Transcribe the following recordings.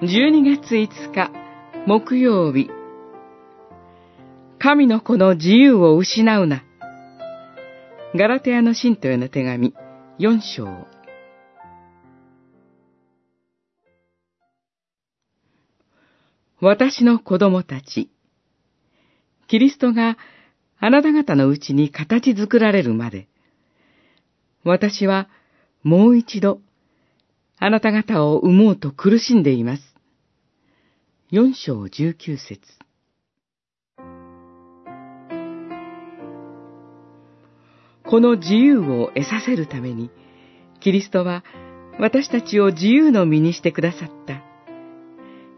12月5日木曜日。神の子の自由を失うな。ガラテヤの信徒への手紙4章。私の子供たちキリストがあなた方のうちに形作られるまで私はもう一度あなた方を産もうと苦しんでいます。四章十九節この自由を得させるために、キリストは私たちを自由の身にしてくださった。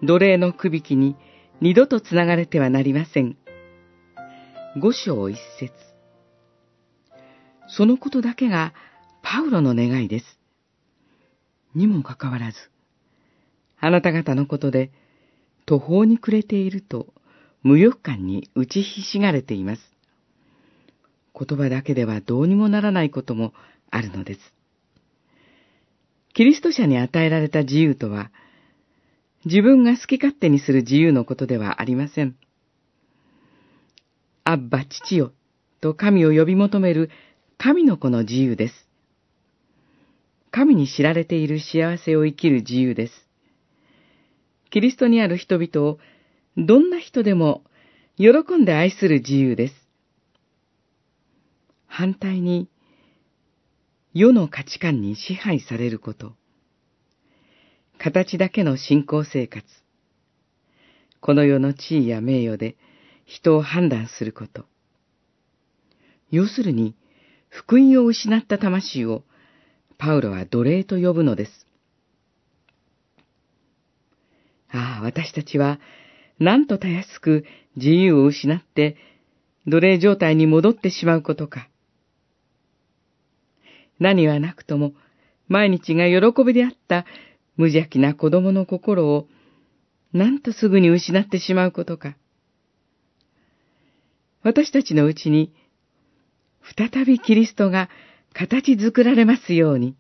奴隷の区引きに二度とつながれてはなりません。五章一節そのことだけがパウロの願いです。にもかかわらず、あなた方のことで途方に暮れていると無欲感に打ちひしがれています。言葉だけではどうにもならないこともあるのです。キリスト者に与えられた自由とは、自分が好き勝手にする自由のことではありません。アッバ父よと神を呼び求める神の子の自由です。神に知られている幸せを生きる自由です。キリストにある人々をどんな人でも喜んで愛する自由です。反対に、世の価値観に支配されること、形だけの信仰生活、この世の地位や名誉で人を判断すること、要するに、福音を失った魂をパウロは奴隷と呼ぶのです。私たちは、なんとたやすく自由を失って、奴隷状態に戻ってしまうことか。何はなくとも、毎日が喜びであった無邪気な子供の心を、なんとすぐに失ってしまうことか。私たちのうちに、再びキリストが形作られますように。